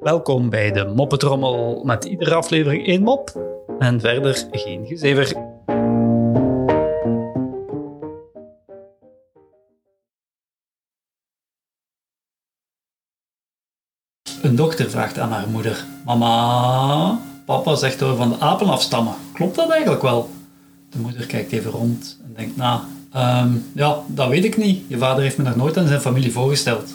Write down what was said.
Welkom bij de Moppetrommel met iedere aflevering één mop en verder geen gezever. Een dochter vraagt aan haar moeder: Mama, papa zegt dat we van de apen afstammen. Klopt dat eigenlijk wel? De moeder kijkt even rond en denkt na. "Ehm, ja, dat weet ik niet. Je vader heeft me nog nooit aan zijn familie voorgesteld.